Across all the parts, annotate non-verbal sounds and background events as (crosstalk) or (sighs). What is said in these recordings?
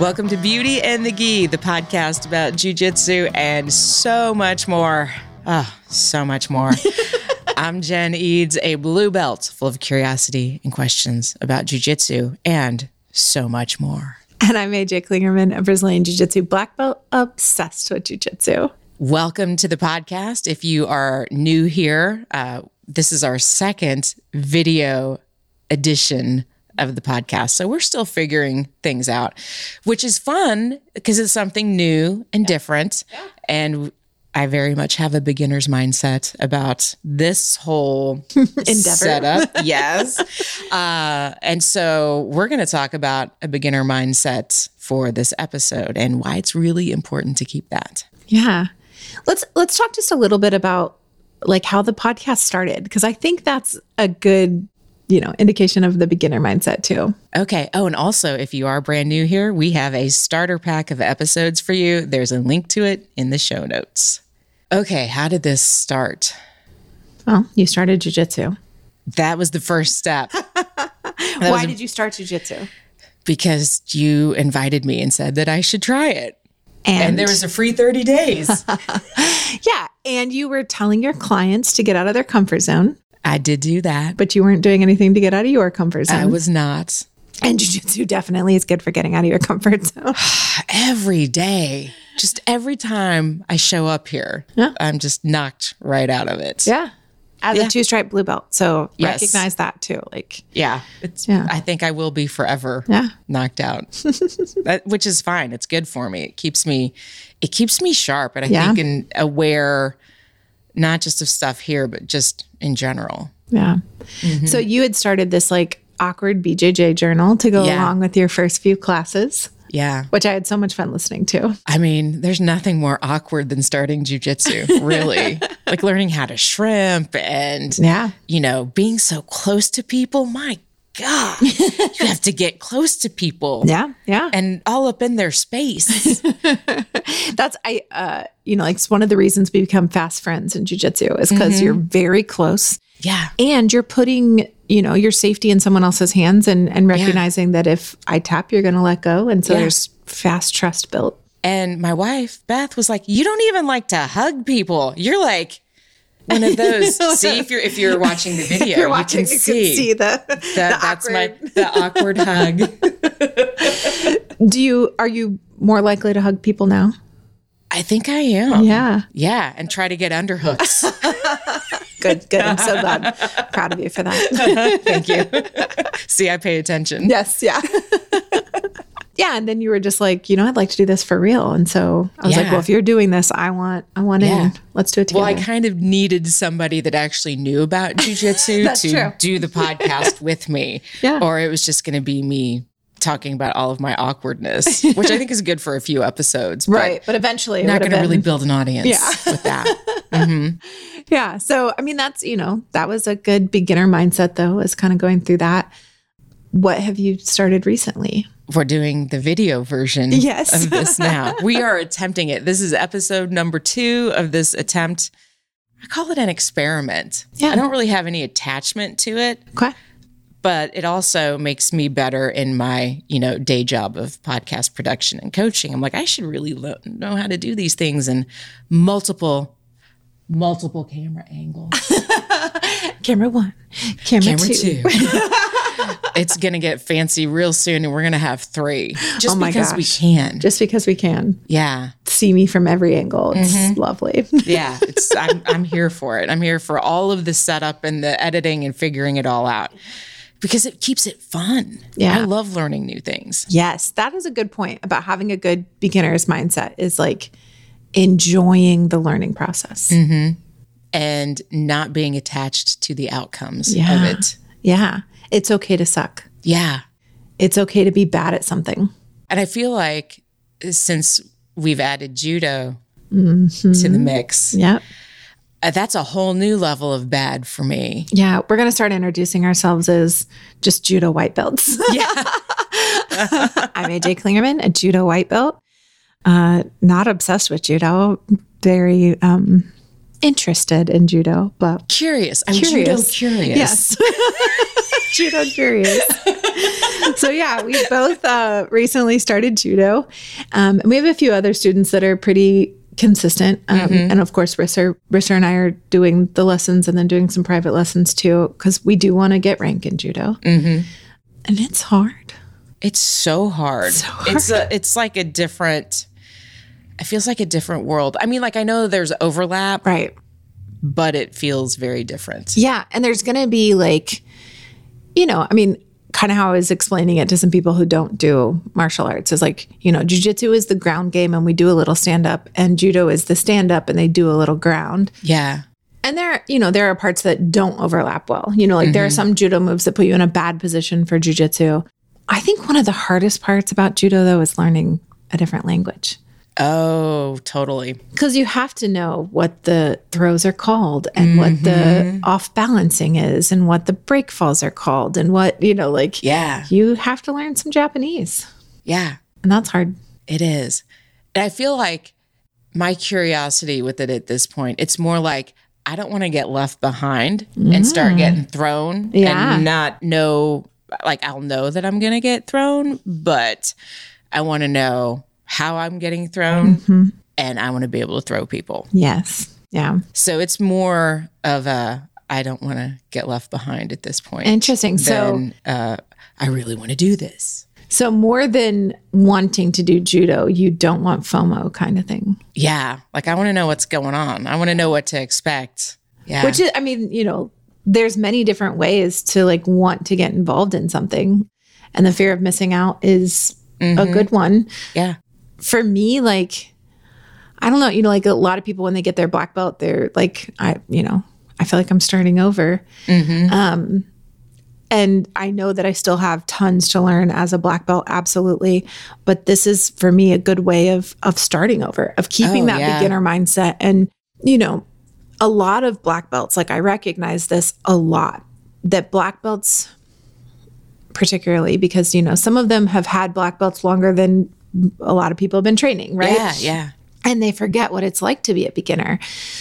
Welcome to Beauty and the Gi, the podcast about jujitsu and so much more. Oh, so much more. (laughs) I'm Jen Eads, a blue belt full of curiosity and questions about jujitsu and so much more. And I'm AJ Klingerman, a Brazilian Jiu Jitsu black belt, obsessed with Jiu Jitsu. Welcome to the podcast. If you are new here, uh, this is our second video edition of the podcast. So we're still figuring things out, which is fun because it's something new and different. Yeah. And I very much have a beginner's mindset about this whole (laughs) Endeavor. setup. (laughs) yes. Uh, and so we're going to talk about a beginner mindset for this episode and why it's really important to keep that. Yeah. Let's let's talk just a little bit about like how the podcast started because I think that's a good, you know, indication of the beginner mindset too. Okay. Oh, and also, if you are brand new here, we have a starter pack of episodes for you. There's a link to it in the show notes. Okay. How did this start? Well, you started jujitsu. That was the first step (laughs) Why did you start jujitsu? because you invited me and said that I should try it. And, And there was a free 30 days. (laughs) yeah, and you were telling your clients to get out of their comfort zone, I did do that. but you weren't doing anything to get out of your comfort zone. I was not. and jujitsu definitely is good for getting out of your comfort zone. (sighs) Every day, just every time I show up here, Yeah. I'm just knocked right out of it. Yeah. As Yeah. a two stripe blue belt. So Yes. recognize that too. Like, Yeah. It's, Yeah. I think I will be forever yeah. knocked out, (laughs) that, which is fine. It's good for me. It keeps me, it keeps me sharp, and I Yeah. think and aware, not just of stuff here, but just in general. Yeah. Mm-hmm. So you had started this like awkward BJJ journal to go Yeah. along with your first few classes, Yeah. which I had so much fun listening to. I mean, there's nothing more awkward than starting jujitsu, really. (laughs) like learning how to shrimp and, Yeah. you know, being so close to people. My God, (laughs) you have to get close to people. Yeah. Yeah. And all up in their space. (laughs) That's I uh you know, like it's one of the reasons we become fast friends in jujitsu is because you're very close Yeah. and you're putting, you know, your safety in someone else's hands and and recognizing that if I tap, you're gonna let go. And so Yeah. there's fast trust built. And my wife, Beth, was like, You don't even like to hug people. You're like one of those. (laughs) see, if you're if you're watching the (laughs) video, You're watching, you can see, the, that (laughs) the that's my the awkward hug. Do you are you more likely to hug people now? I think I am. Yeah. Yeah. And try to get underhooks. Good, good. I'm so glad. Proud of you for that. Thank you. See, I pay attention. Yes, yeah. Yeah, and then you were just like, you know, I'd like to do this for real. And so I was like, well, if you're doing this, I want I want Yeah. in. Let's do it together. Well. I kind of needed somebody that actually knew about (laughs) jujitsu to true. do the podcast (laughs) with me. Yeah. Or it was just going to be me talking about all of my awkwardness, (laughs) which I think is good for a few episodes. but right. But eventually Not going to really build an audience Yeah. with that. Mm-hmm. Yeah. So I mean that's, you know, that was a good beginner mindset though, is kind of going through that. What have you started recently? We're doing the video version Yes. of this (laughs) now. We are attempting it. This is episode number two of this attempt. I call it an experiment. Yeah. I don't really have any attachment to it. Okay. but it also makes me better in my you know day job of podcast production and coaching i'm like i should really lo- know how to do these things in multiple multiple camera angles (laughs) Camera one. Camera, camera two. two (laughs) it's gonna get fancy real soon and we're gonna have three (gasps) just Oh my because we can Just because we can yeah see me from every angle. It's Mm-hmm. lovely. (laughs) yeah it's I'm, I'm here for it i'm here for all of the setup and the editing and figuring it all out because it keeps it fun Yeah. i love learning new things Yes, that is a good point about having a good beginner's mindset is like enjoying the learning process. and not being attached to the outcomes Yeah. of it. Yeah. It's okay to suck. Yeah. It's okay to be bad at something. And I feel like since we've added judo to the mix, Yep. uh, that's a whole new level of bad for me. Yeah. We're going to start introducing ourselves as just judo white belts. (laughs) Yeah. (laughs) I'm AJ Klingerman, a judo white belt. Uh, not obsessed with judo, very um, interested in judo, but curious. I'm Curious. judo curious. yes, (laughs) judo curious. so yeah, we both uh, recently started judo, um, and we have a few other students that are pretty consistent. Um, Mm-hmm. And of course, Risser, Risser and I are doing the lessons and then doing some private lessons too, because we do want to get rank in judo, Mm-hmm. and it's hard. It's so hard. So It's a, it's like a different. It feels like a different world. I mean, like I know there's overlap, Right. but it feels very different. Yeah. And there's going to be like, you know, I mean, kind of how I was explaining it to some people who don't do martial arts is like, you know, jujitsu is the ground game and we do a little stand up, and judo is the stand up and they do a little ground. Yeah. And there, you know, there are parts that don't overlap well. You know, like there are mm-hmm. some judo moves that put you in a bad position for jujitsu. I think one of the hardest parts about judo, though, is learning a different language Oh, totally. because you have to know what the throws are called and what the mm-hmm. off balancing is and what the break falls are called and what, you know, like Yeah. you have to learn some Japanese. Yeah. And that's hard. It is. And I feel like my curiosity with it at this point, it's more like I don't want to get left behind and start mm. getting thrown Yeah. and not know like I'll know that I'm going to get thrown, but I want to know how I'm getting thrown and I want to be able to throw people. Yes. Yeah. So it's more of a I don't want to get left behind at this point. Interesting. So, uh, I really want to do this. so more than wanting to do judo, you don't want FOMO kind of thing. Yeah, like I want to know what's going on. I want to know what to expect. Yeah, Which is, I mean, you know, there's many different ways to like want to get involved in something. And the fear of missing out is a good one. yeah, For me, like, I don't know, you know, like a lot of people when they get their black belt, they're like, I, you know, I feel like I'm starting over. Um, and I know that I still have tons to learn as a black belt, absolutely. But this is for me a good way of of starting over, of keeping Oh, that yeah. beginner mindset. And you know, a lot of black belts, like I recognize this a lot, that black belts, particularly because you know some of them have had black belts longer than a lot of people have been training, right? yeah, yeah, and they forget what it's like to be a beginner.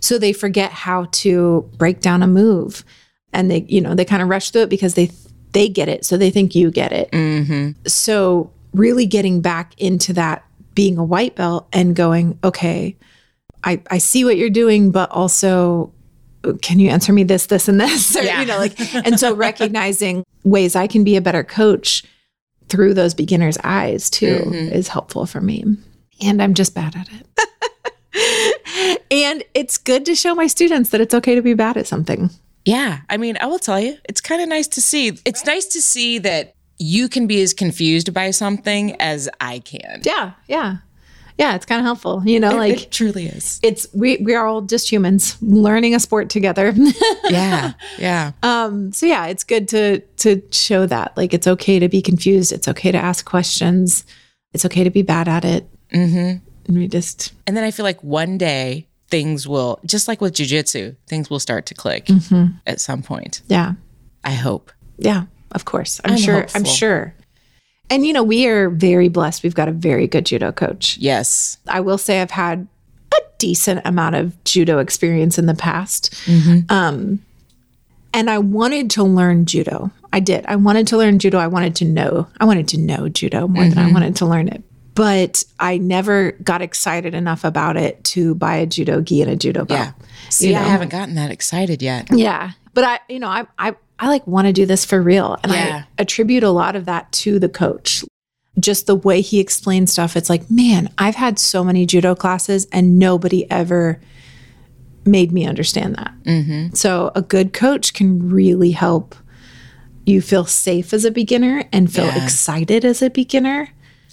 So they forget how to break down a move. And they, you know, they kind of rush through it because they they get it. So they think you get it. Mm-hmm. So really getting back into that being a white belt and going, okay, I, I see what you're doing, but also can you answer me this, this, and this? (laughs) Or, Yeah. you know, like, and so recognizing ways I can be a better coach through those beginners' eyes too Mm-hmm. is helpful for me. And I'm just bad at it. (laughs) and it's good to show my students that it's okay to be bad at something. yeah. I mean, I will tell you, it's kind of nice to see. It's nice to see that you can be as confused by something as I can. Yeah, yeah. Yeah, it's kind of helpful. You know, like it truly is. it's we we are all just humans learning a sport together. (laughs) Yeah, yeah, um so yeah, it's good to to show that like it's okay to be confused, it's okay to ask questions. It's okay to be bad at it. mm-hmm. And we just And then I feel like one day things will, just like with jujitsu, things will start to click Mm-hmm. at some point. yeah. I hope. Yeah, of course. I'm, I'm sure hopeful. I'm sure. And you know, we are very blessed. We've got a very good judo coach. Yes. I will say I've had a decent amount of judo experience in the past. Um, and I wanted to learn judo. I did. I wanted to learn judo. I wanted to know. I wanted to know judo more than I wanted to learn it. But I never got excited enough about it to buy a judo gi and a judo belt. Yeah. See, You I haven't gotten that excited yet. Yeah. But I, you know, I, I, I like want to do this for real. And Yeah. I attribute a lot of that to the coach. Just the way he explains stuff. It's like, man, I've had so many judo classes and nobody ever made me understand that. Mm-hmm. So a good coach can really help you feel safe as a beginner and feel Yeah. excited as a beginner.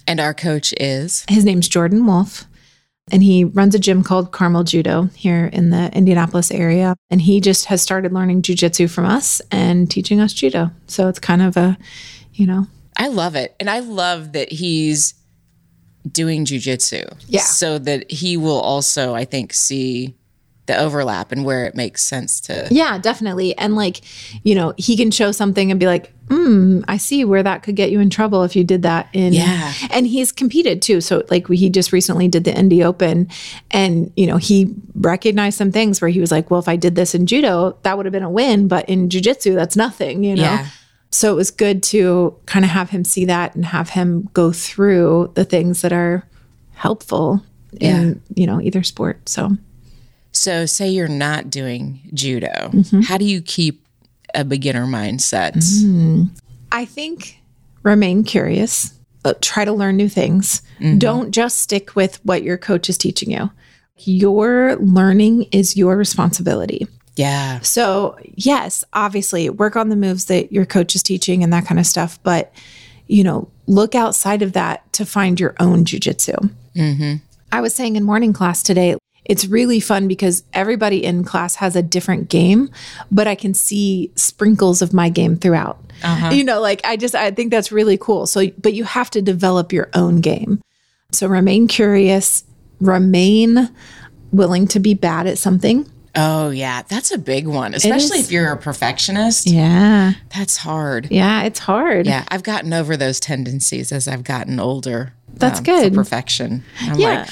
And our coach is. His name's Jordan Wolf, and he runs a gym called Carmel Judo here in the Indianapolis area. And he just has started learning jujitsu from us and teaching us judo. So it's kind of a, you know, I love it. And I love that he's doing jujitsu. Yeah. So that he will also, I think, see the overlap and where it makes sense to. yeah, definitely. And like, you know, he can show something and be like, hmm, I see where that could get you in trouble if you did that in. Yeah. And he's competed too. So like he just recently did the Indy Open and, you know, he recognized some things where he was like, well, if I did this in judo, that would have been a win. But in jujitsu, that's nothing, you know? Yeah. So it was good to kind of have him see that and have him go through the things that are helpful in, you know, either sport. So So, say you're not doing judo. Mm-hmm. How do you keep a beginner mindset? I think remain curious, uh, try to learn new things. Don't just stick with what your coach is teaching you. Your learning is your responsibility. Yeah. So, yes, obviously, work on the moves that your coach is teaching and that kind of stuff. But, you know, look outside of that to find your own jujitsu. I was saying in morning class today, it's really fun because everybody in class has a different game, but I can see sprinkles of my game throughout. You know, like I just, I think that's really cool. So, but you have to develop your own game. So remain curious, remain willing to be bad at something. Oh, yeah. That's a big one, especially if you're a perfectionist. Yeah. That's hard. Yeah. It's hard. Yeah. I've gotten over those tendencies as I've gotten older. That's um, good. Perfection. I'm Yeah. like,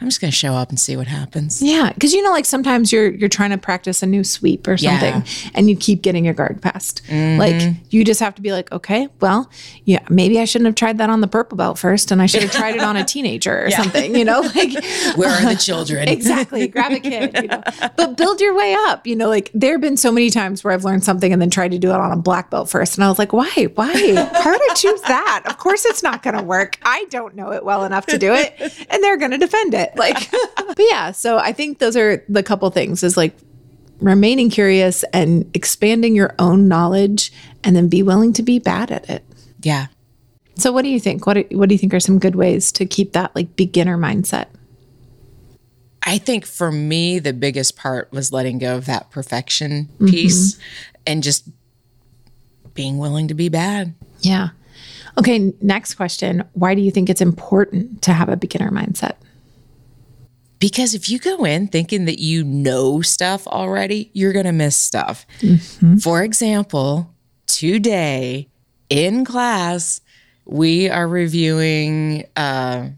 I'm just going to show up and see what happens. Yeah, because you know, like sometimes you're you're trying to practice a new sweep or something, Yeah. Mm-hmm. and you keep getting your guard passed. Like you just have to be like, okay, well, yeah, maybe I shouldn't have tried that on the purple belt first, and I should have tried it on a (laughs) teenager or something. You know, like (laughs) Where are the (laughs) children? exactly, grab a kid. You know? But build your way up. You know, like there have been so many times where I've learned something and then tried to do it on a black belt first, and I was like, why, why, How would I choose that? Of course, it's not going to work. I don't know it well enough to do it, and they're going to defend it. Like, (laughs) but yeah. So I think those are the couple things: is like remaining curious and expanding your own knowledge, and then be willing to be bad at it. Yeah. So, what do you think? What What do you think are some good ways to keep that like beginner mindset? I think for me, the biggest part was letting go of that perfection mm-hmm. piece and just being willing to be bad. Yeah. Okay, next question. Why do you think it's important to have a beginner mindset? Because if you go in thinking that you know stuff already, you're going to miss stuff. For example, today in class, we are reviewing uh,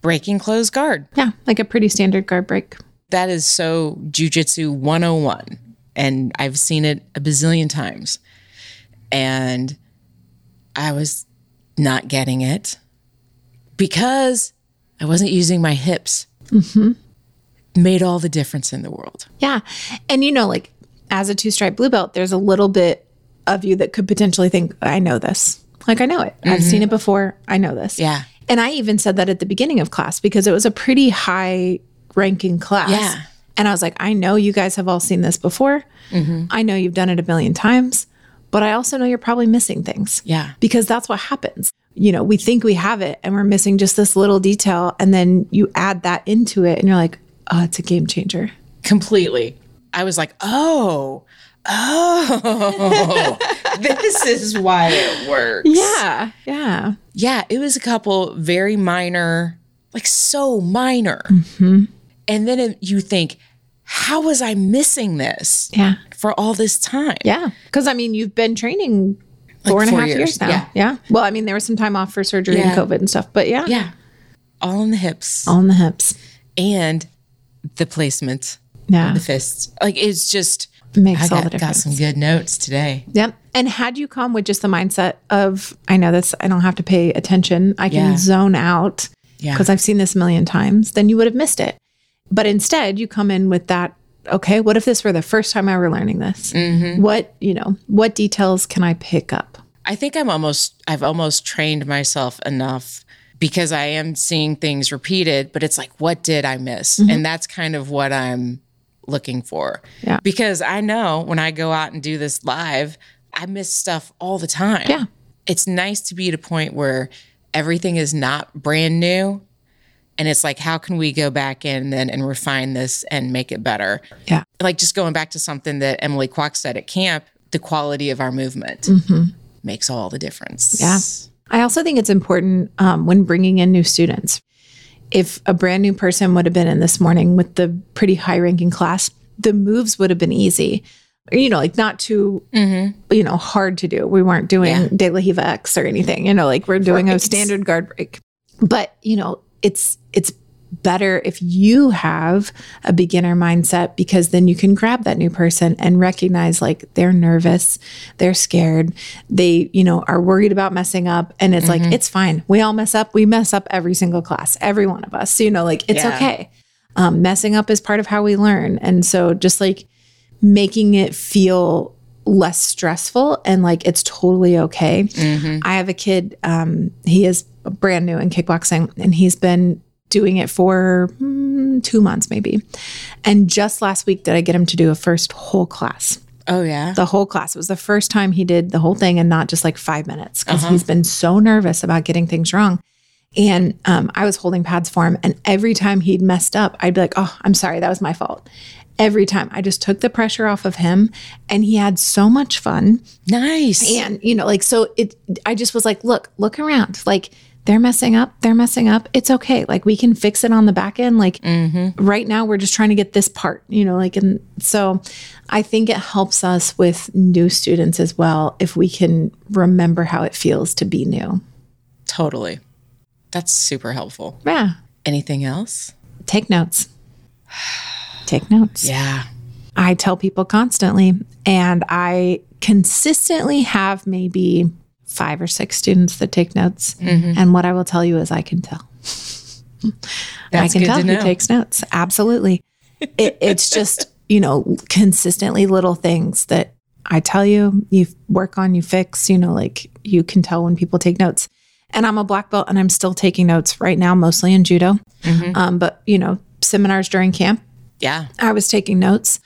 breaking closed guard. Yeah, like a pretty standard guard break. That is so jujitsu 101. And I've seen it a bazillion times. And I was not getting it because I wasn't using my hips. Mm-hmm. Made all the difference in the world. Yeah. And you know, like as a two stripe blue belt, there's a little bit of you that could potentially think, I know this. Like I know it. I've mm-hmm. seen it before. I know this. Yeah. And I even said that at the beginning of class because it was a pretty high ranking class. Yeah. And I was like, I know you guys have all seen this before. Mm-hmm. I know you've done it a million times, but I also know you're probably missing things. Yeah. Because that's what happens. You know, we think we have it and we're missing just this little detail. And then you add that into it and you're like, oh, it's a game changer. Completely. I was like, oh, oh, (laughs) this is why it works. Yeah. Yeah. Yeah, it was a couple very minor, like so minor. Mm-hmm. And then it- you think, how was I missing this Yeah. for all this time? Yeah. Because I mean, you've been training four and a half four years, years, now. yeah. Yeah. Well, I mean, there was some time off for surgery Yeah. and COVID and stuff, but yeah. Yeah. All in the hips On the hips. and the placement, Yeah. the fists. Like it's just, Makes I all got, the got some good notes today. Yep. And had you come with just the mindset of, I know this, I don't have to pay attention, I can Yeah. zone out Yeah. because I've seen this a million times, then you would have missed it. But instead, you come in with that, okay, what if this were the first time I were learning this? Mm-hmm. What, you know, what details can I pick up? I think I'm almost I've almost trained myself enough because I am seeing things repeated, but it's like what did I miss? Mm-hmm. And that's kind of what I'm looking for. Yeah. Because I know when I go out and do this live, I miss stuff all the time. Yeah. It's nice to be at a point where everything is not brand new. And it's like, how can we go back in then and refine this and make it better? Yeah. like just going back to something that Emily Kwok said at camp, the quality of our movement makes all the difference. Yeah. I also think it's important um, when bringing in new students. If a brand new person would have been in this morning with the pretty high ranking class, the moves would have been easy. You know, like not too, you know, hard to do. We weren't doing Yeah. De La Riva X or anything, you know, like we're doing a standard guard break. But, you know, it's, it's better if you have a beginner mindset because then you can grab that new person and recognize like they're nervous, they're scared, they, you know, are worried about messing up. And it's like, it's fine. We all mess up. We mess up every single class, every one of us. So, you know, like it's Yeah. okay. Um, messing up is part of how we learn. And so just like making it feel less stressful and like it's totally okay. I have a kid, um, he is brand new in kickboxing and he's been doing it for mm, two months maybe. And just last week did I get him to do a first whole class Oh yeah. the whole class. It was the first time he did the whole thing and not just like five minutes because he's been so nervous about getting things wrong. And um, I was holding pads for him. And every time he'd messed up, I'd be like, oh, I'm sorry, that was my fault. Every time I just took the pressure off of him and he had so much fun. Nice. And, you know, like, so it, I just was like, look, look around. Like, they're messing up. They're messing up. It's okay. Like, we can fix it on the back end. Like, mm-hmm. right now, we're just trying to get this part, you know, like, and so I think it helps us with new students as well if we can remember how it feels to be new. Totally. That's super helpful. Yeah. Anything else? Take notes. (sighs) Take notes. Yeah. I tell people constantly, and I consistently have maybe five or six students that take notes. And what I will tell you is, I can tell. I can tell who takes notes. Absolutely. it, it's (laughs) just, you know, consistently little things that I tell you, you work on, you fix, you know, like you can tell when people take notes. And I'm a black belt and I'm still taking notes right now, mostly in judo. Mm-hmm. Um, but, you know, seminars during camp, Yeah. I was taking notes.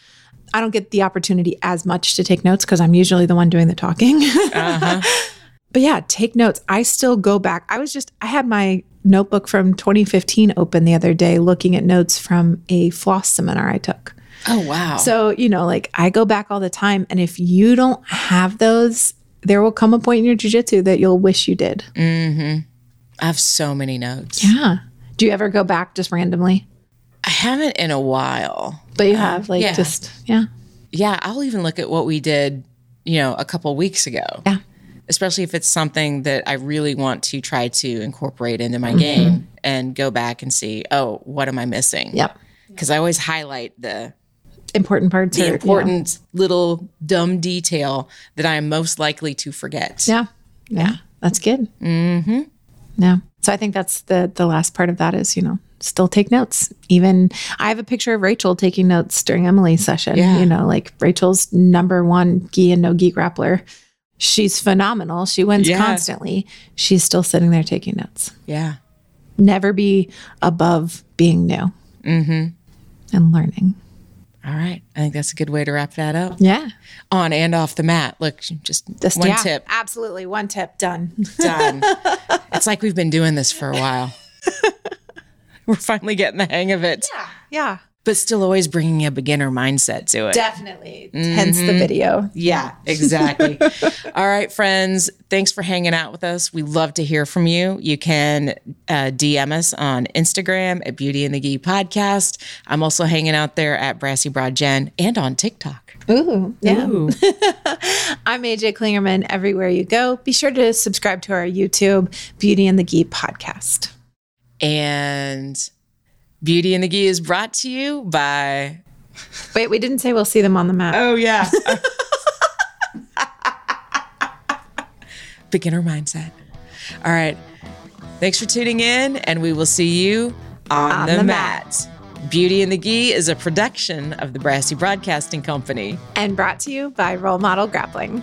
I don't get the opportunity as much to take notes because I'm usually the one doing the talking. (laughs) but yeah, take notes. I still go back. I was just, I had my notebook from 2015 open the other day looking at notes from a floss seminar I took. Oh wow. So, you know, like I go back all the time. And if you don't have those, there will come a point in your jujitsu that you'll wish you did. Mm-hmm. I have so many notes. Yeah. Do you ever go back just randomly? I haven't in a while. But you have like yeah. just, yeah. Yeah, I'll even look at what we did, you know, a couple weeks ago. Yeah. Especially if it's something that I really want to try to incorporate into Mm-hmm. my game and go back and see, oh, what am I missing? Yep. Because I always highlight the Important parts the are yeah. important little dumb detail that I am most likely to forget. Yeah. Yeah. That's good. Mm-hmm. Yeah. So I think that's the the last part of that is, you know, still take notes. Even I have a picture of Rachel taking notes during Emily's session. Yeah. You know, like Rachel's number one gi and no gi grappler. She's phenomenal. She wins Yeah. constantly. She's still sitting there taking notes. Yeah. Never be above being new mm-hmm. and learning. All right. I think that's a good way to wrap that up. Yeah. On and off the mat. Look, just Just one yeah, tip. Absolutely. One tip done. Done. (laughs) it's like we've been doing this for a while. (laughs) We're finally getting the hang of it, Yeah. yeah. But still always bringing a beginner mindset to it. Definitely. Hence the video. Yeah, exactly. (laughs) All right, friends. Thanks for hanging out with us. We love to hear from you. You can uh, DM us on Instagram at Beauty and the Gi Podcast. I'm also hanging out there at Brassy Broad Jen and on TikTok. Ooh. Yeah. Ooh. I'm AJ Klingerman. Everywhere you go, be sure to subscribe to our YouTube Beauty and the Gi podcast. And Beauty and the Gi is brought to you by. Wait, we didn't say we'll see them on the mat. Oh, yeah. (laughs) Beginner mindset. All right. Thanks for tuning in, and we will see you on, the, the mat. Beauty and the Gi is a production of the Brassy Broadcasting Company. And brought to you by Roll Model Grappling.